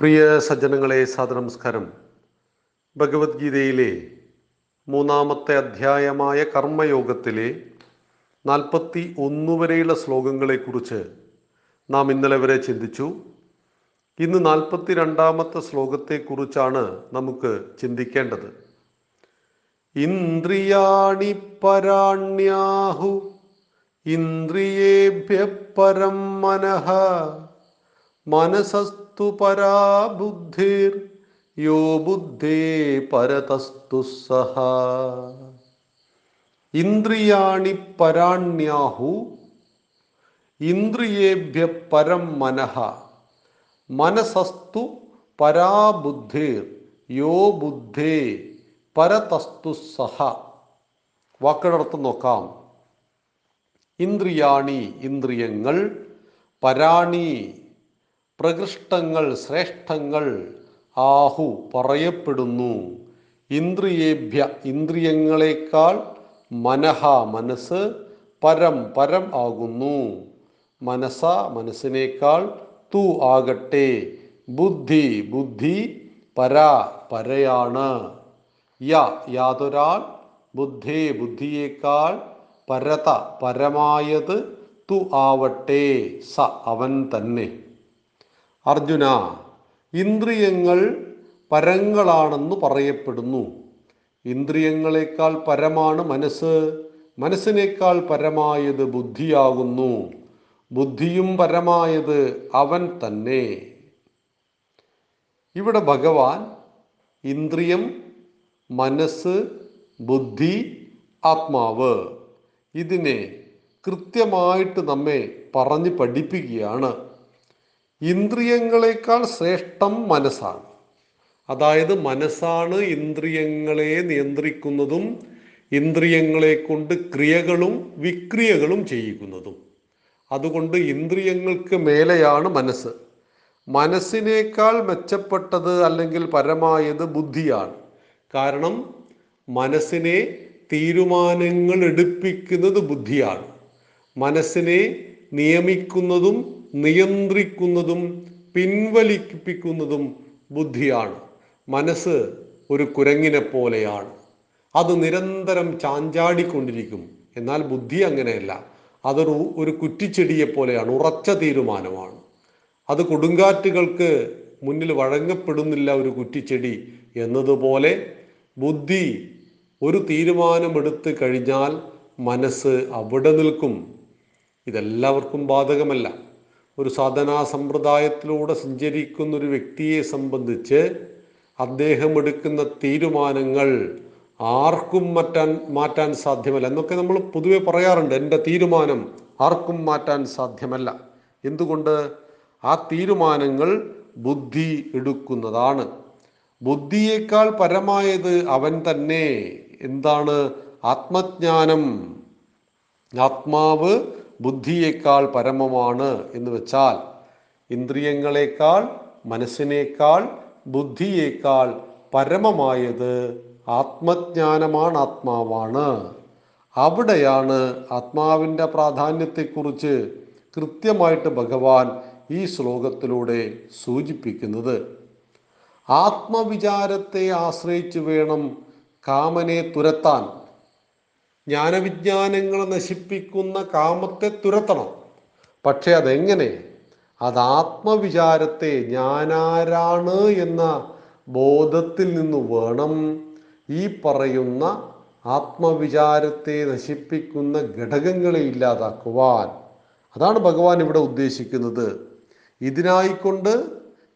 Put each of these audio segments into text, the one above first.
പ്രിയ സജ്ജനങ്ങളെ സാദനമസ്കാരം ഭഗവത്ഗീതയിലെ മൂന്നാമത്തെ അധ്യായമായ കർമ്മയോഗത്തിലെ നാൽപ്പത്തി ഒന്ന് വരെയുള്ള ശ്ലോകങ്ങളെക്കുറിച്ച് നാം ഇന്നലെ വരെ ചിന്തിച്ചു. ഇന്ന് നാൽപ്പത്തി രണ്ടാമത്തെ ശ്ലോകത്തെക്കുറിച്ചാണ് നമുക്ക് ചിന്തിക്കേണ്ടത്. ഇന്ദ്രിയാണി പരാണ്യാഹു ഇന്ദ്രിയേഭ്യ പരം മനഃ മനസസ്തു പരാ ബുദ്ധിർ യോ ബുദ്ധേ പരതസ്തു സഹ. ഇന്ദ്രിയാണി പരാണ്യാഹു ഇന്ദ്രിയേഭ്യ പരം മനഃ. മനസസ്തു പരാബുദ്ധിർ യോ ബുദ്ധേ പരതസ്തു സഹ. വാക്കുകളർത്ഥം നോക്കാം. ഇന്ദ്രിയാണി ഇന്ദ്രിയങ്ങൾ പരാണി പ്രകൃഷ്ടങ്ങൾ ശ്രേഷ്ഠങ്ങൾ ആഹു പറയപ്പെടുന്നു. ഇന്ദ്രിയേഭ്യ ഇന്ദ്രിയങ്ങളെക്കാൾ മനഹ മനസ്സ് പരം പരം ആകുന്നു. മനസ്സ മനസ്സിനേക്കാൾ തു ആകട്ടെ. ബുദ്ധി ബുദ്ധി പര പരയാണ്. യ യാതൊരാൾ ബുദ്ധേ ബുദ്ധിയേക്കാൾ പരത പരമായത് തു ആവട്ടെ. സ അവൻ തന്നെ. അർജുന ഇന്ദ്രിയങ്ങൾ പരങ്ങളാണെന്ന് പറയപ്പെടുന്നു. ഇന്ദ്രിയങ്ങളെക്കാൾ പരമാണ് മനസ്സ്. മനസ്സിനേക്കാൾ പരമായത് ബുദ്ധിയാകുന്നു. ബുദ്ധിയും പരമായത് അവൻ തന്നെ. ഇവിടെ ഭഗവാൻ ഇന്ദ്രിയം മനസ്സ് ബുദ്ധി ആത്മാവ് ഇതിനെ കൃത്യമായിട്ട് നമ്മെ പറഞ്ഞ് പഠിപ്പിക്കുകയാണ്. ഇന്ദ്രിയങ്ങളെക്കാൾ ശ്രേഷ്ഠം മനസ്സാണ്. അതായത് മനസ്സാണ് ഇന്ദ്രിയങ്ങളെ നിയന്ത്രിക്കുന്നതും ഇന്ദ്രിയങ്ങളെ കൊണ്ട് ക്രിയകളും വിക്രിയകളും ചെയ്യിക്കുന്നതും അതുകൊണ്ട് ഇന്ദ്രിയങ്ങൾക്ക് മേലെയാണ് മനസ്സ്. മനസ്സിനേക്കാൾ മെച്ചപ്പെട്ടത് അല്ലെങ്കിൽ പരമായത് ബുദ്ധിയാണ്. കാരണം മനസ്സിനെ തീരുമാനങ്ങൾ എടുപ്പിക്കുന്നത് ബുദ്ധിയാണ്. മനസ്സിനെ നിയമിക്കുന്നതും നിയന്ത്രിക്കുന്നതും പിൻവലിപ്പിക്കുന്നതും ബുദ്ധിയാണ്. മനസ്സ് ഒരു കുരങ്ങിനെ പോലെയാണ്. അത് നിരന്തരം ചാഞ്ചാടിക്കൊണ്ടിരിക്കും. എന്നാൽ ബുദ്ധി അങ്ങനെയല്ല. അതൊരു ഒരു കുറ്റിച്ചെടിയെ പോലെയാണ്. ഉറച്ച തീരുമാനമാണ്. അത് കൊടുങ്കാറ്റുകൾക്ക് മുന്നിൽ വഴങ്ങപ്പെടുന്നില്ല ഒരു കുറ്റിച്ചെടി എന്നതുപോലെ ബുദ്ധി ഒരു തീരുമാനമെടുത്ത് കഴിഞ്ഞാൽ മനസ്സ് അവിടെ നിൽക്കും. ഇതെല്ലാവർക്കും ബാധകമല്ല. ഒരു സാധനാ സമ്പ്രദായത്തിലൂടെ സഞ്ചരിക്കുന്ന ഒരു വ്യക്തിയെ സംബന്ധിച്ച് അദ്ദേഹം എടുക്കുന്ന തീരുമാനങ്ങൾ ആർക്കും മാറ്റാൻ മാറ്റാൻ സാധ്യമല്ല. എന്നൊക്കെ നമ്മൾ പൊതുവെ പറയാറുണ്ട്. എന്റെ തീരുമാനം ആർക്കും മാറ്റാൻ സാധ്യമല്ല. എന്തുകൊണ്ട്? ആ തീരുമാനങ്ങൾ ബുദ്ധി എടുക്കുന്നതാണ്. ബുദ്ധിയേക്കാൾ പരമായത് അവൻ തന്നെ. എന്താണ്? ആത്മജ്ഞാനം. ആത്മാവ് ബുദ്ധിയേക്കാൾ പരമമാണ് എന്ന് വെച്ചാൽ ഇന്ദ്രിയങ്ങളെക്കാൾ മനസ്സിനേക്കാൾ ബുദ്ധിയേക്കാൾ പരമമായത് ആത്മജ്ഞാനമാണ് ആത്മാവാണ്. അവിടെയാണ് ആത്മാവിന്റെ പ്രാധാന്യത്തെക്കുറിച്ച് കൃത്യമായിട്ട് ഭഗവാൻ ഈ ശ്ലോകത്തിലൂടെ സൂചിപ്പിക്കുന്നത്. ആത്മവിചാരത്തെ ആശ്രയിച്ചു വേണം കാമനെ തുരത്താൻ. ജ്ഞാനവിജ്ഞാനങ്ങളെ നശിപ്പിക്കുന്ന കാമത്തെ തുരത്തണം. പക്ഷെ അതെങ്ങനെ? അത് ആത്മവിചാരത്തെ ഞാനാരാണ് എന്ന ബോധത്തിൽ നിന്ന് വേണം ഈ പറയുന്ന ആത്മവിചാരത്തെ നശിപ്പിക്കുന്ന ഘടകങ്ങളെ ഇല്ലാതാക്കുവാൻ. അതാണ് ഭഗവാൻ ഇവിടെ ഉദ്ദേശിക്കുന്നത്. ഇതിനായിക്കൊണ്ട്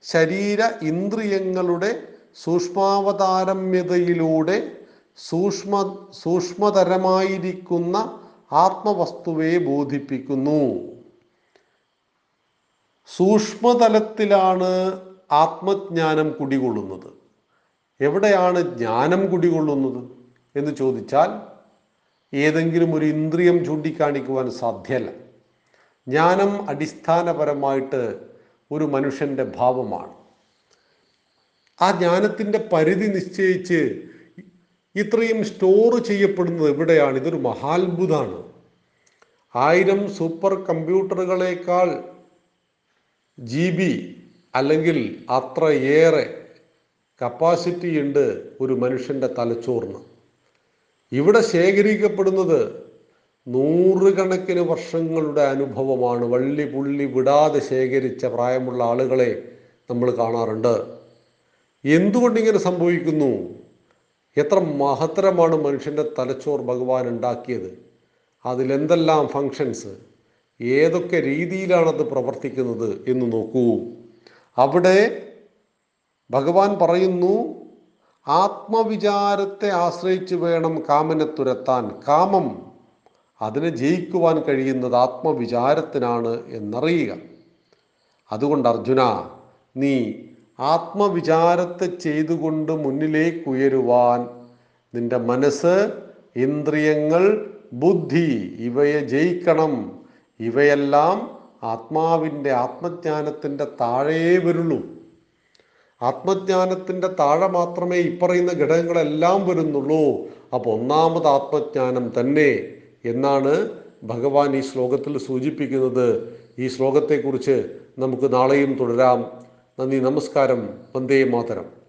ശരീര ഇന്ദ്രിയങ്ങളുടെ സൂക്ഷ്മാവതാരമ്യതയിലൂടെ സൂക്ഷ്മ സൂക്ഷ്മതരമായിരിക്കുന്ന ആത്മവസ്തുവെ ബോധിപ്പിക്കുന്നു. സൂക്ഷ്മതലത്തിലാണ് ആത്മജ്ഞാനം കുടികൊള്ളുന്നത്. എവിടെയാണ് ജ്ഞാനം കുടികൊള്ളുന്നത് എന്ന് ചോദിച്ചാൽ ഏതെങ്കിലും ഒരു ഇന്ദ്രിയം ചൂണ്ടിക്കാണിക്കുവാൻ സാധ്യല്ല. ജ്ഞാനം അടിസ്ഥാനപരമായിട്ട് ഒരു മനുഷ്യന്റെ ഭാവമാണ്. ആ ജ്ഞാനത്തിന്റെ പരിധി നിശ്ചയിച്ച് ഇത്രയും സ്റ്റോർ ചെയ്യപ്പെടുന്നത് എവിടെയാണ്? ഇതൊരു മഹാത്ഭുതമാണ് ആയിരം സൂപ്പർ കമ്പ്യൂട്ടറുകളേക്കാൾ ജി ബി അല്ലെങ്കിൽ അത്രയേറെ കപ്പാസിറ്റി ഉണ്ട് ഒരു മനുഷ്യന്റെ തലച്ചോറിന്. ഇവിടെ ശേഖരിക്കപ്പെടുന്നത് നൂറുകണക്കിന് വർഷങ്ങളുടെ അനുഭവമാണ്. വള്ളി പുള്ളി വിടാതെ ശേഖരിച്ച പ്രായമുള്ള ആളുകളെ നമ്മൾ കാണാറുണ്ട്. എന്തുകൊണ്ടിങ്ങനെ സംഭവിക്കുന്നു? എത്ര മഹത്തരമാണ് മനുഷ്യന്റെ തലച്ചോർ ഭഗവാൻ ഉണ്ടാക്കിയത്. അതിലെന്തെല്ലാം ഫങ്ഷൻസ് ഏതൊക്കെ രീതിയിലാണത് പ്രവർത്തിക്കുന്നത് എന്ന് നോക്കൂ. അവിടെ ഭഗവാൻ പറയുന്നു ആത്മവിചാരത്തെ ആശ്രയിച്ച് വേണം കാമനെ തുരത്താൻ. കാമം അതിനെ ജയിക്കുവാൻ കഴിയുന്നത് ആത്മവിചാരത്തിനാണ് എന്നറിയുക. അതുകൊണ്ട് അർജുന നീ ആത്മവിചാരത്തെ ചെയ്തുകൊണ്ട് മുന്നിലേക്ക് ഉയരുവാൻ നിന്റെ മനസ്സ് ഇന്ദ്രിയങ്ങൾ ബുദ്ധി ഇവയെ ജയിക്കണം. ഇവയെല്ലാം ആത്മാവിന്റെ ആത്മജ്ഞാനത്തിന്റെ താഴേ വരുള്ളൂ. ആത്മജ്ഞാനത്തിന്റെ താഴെ മാത്രമേ ഇപ്പറയുന്ന ഘടകങ്ങളെല്ലാം വരുന്നുള്ളൂ. അപ്പോൾ ഒന്നാമത് ആത്മജ്ഞാനം തന്നെ എന്നാണ് ഭഗവാൻ ഈ ശ്ലോകത്തിൽ സൂചിപ്പിക്കുന്നത്. ഈ ശ്ലോകത്തെക്കുറിച്ച് നമുക്ക് നാളെയും തുടരാം. നന്ദി നമസ്കാരം വന്ദേ മാതരം.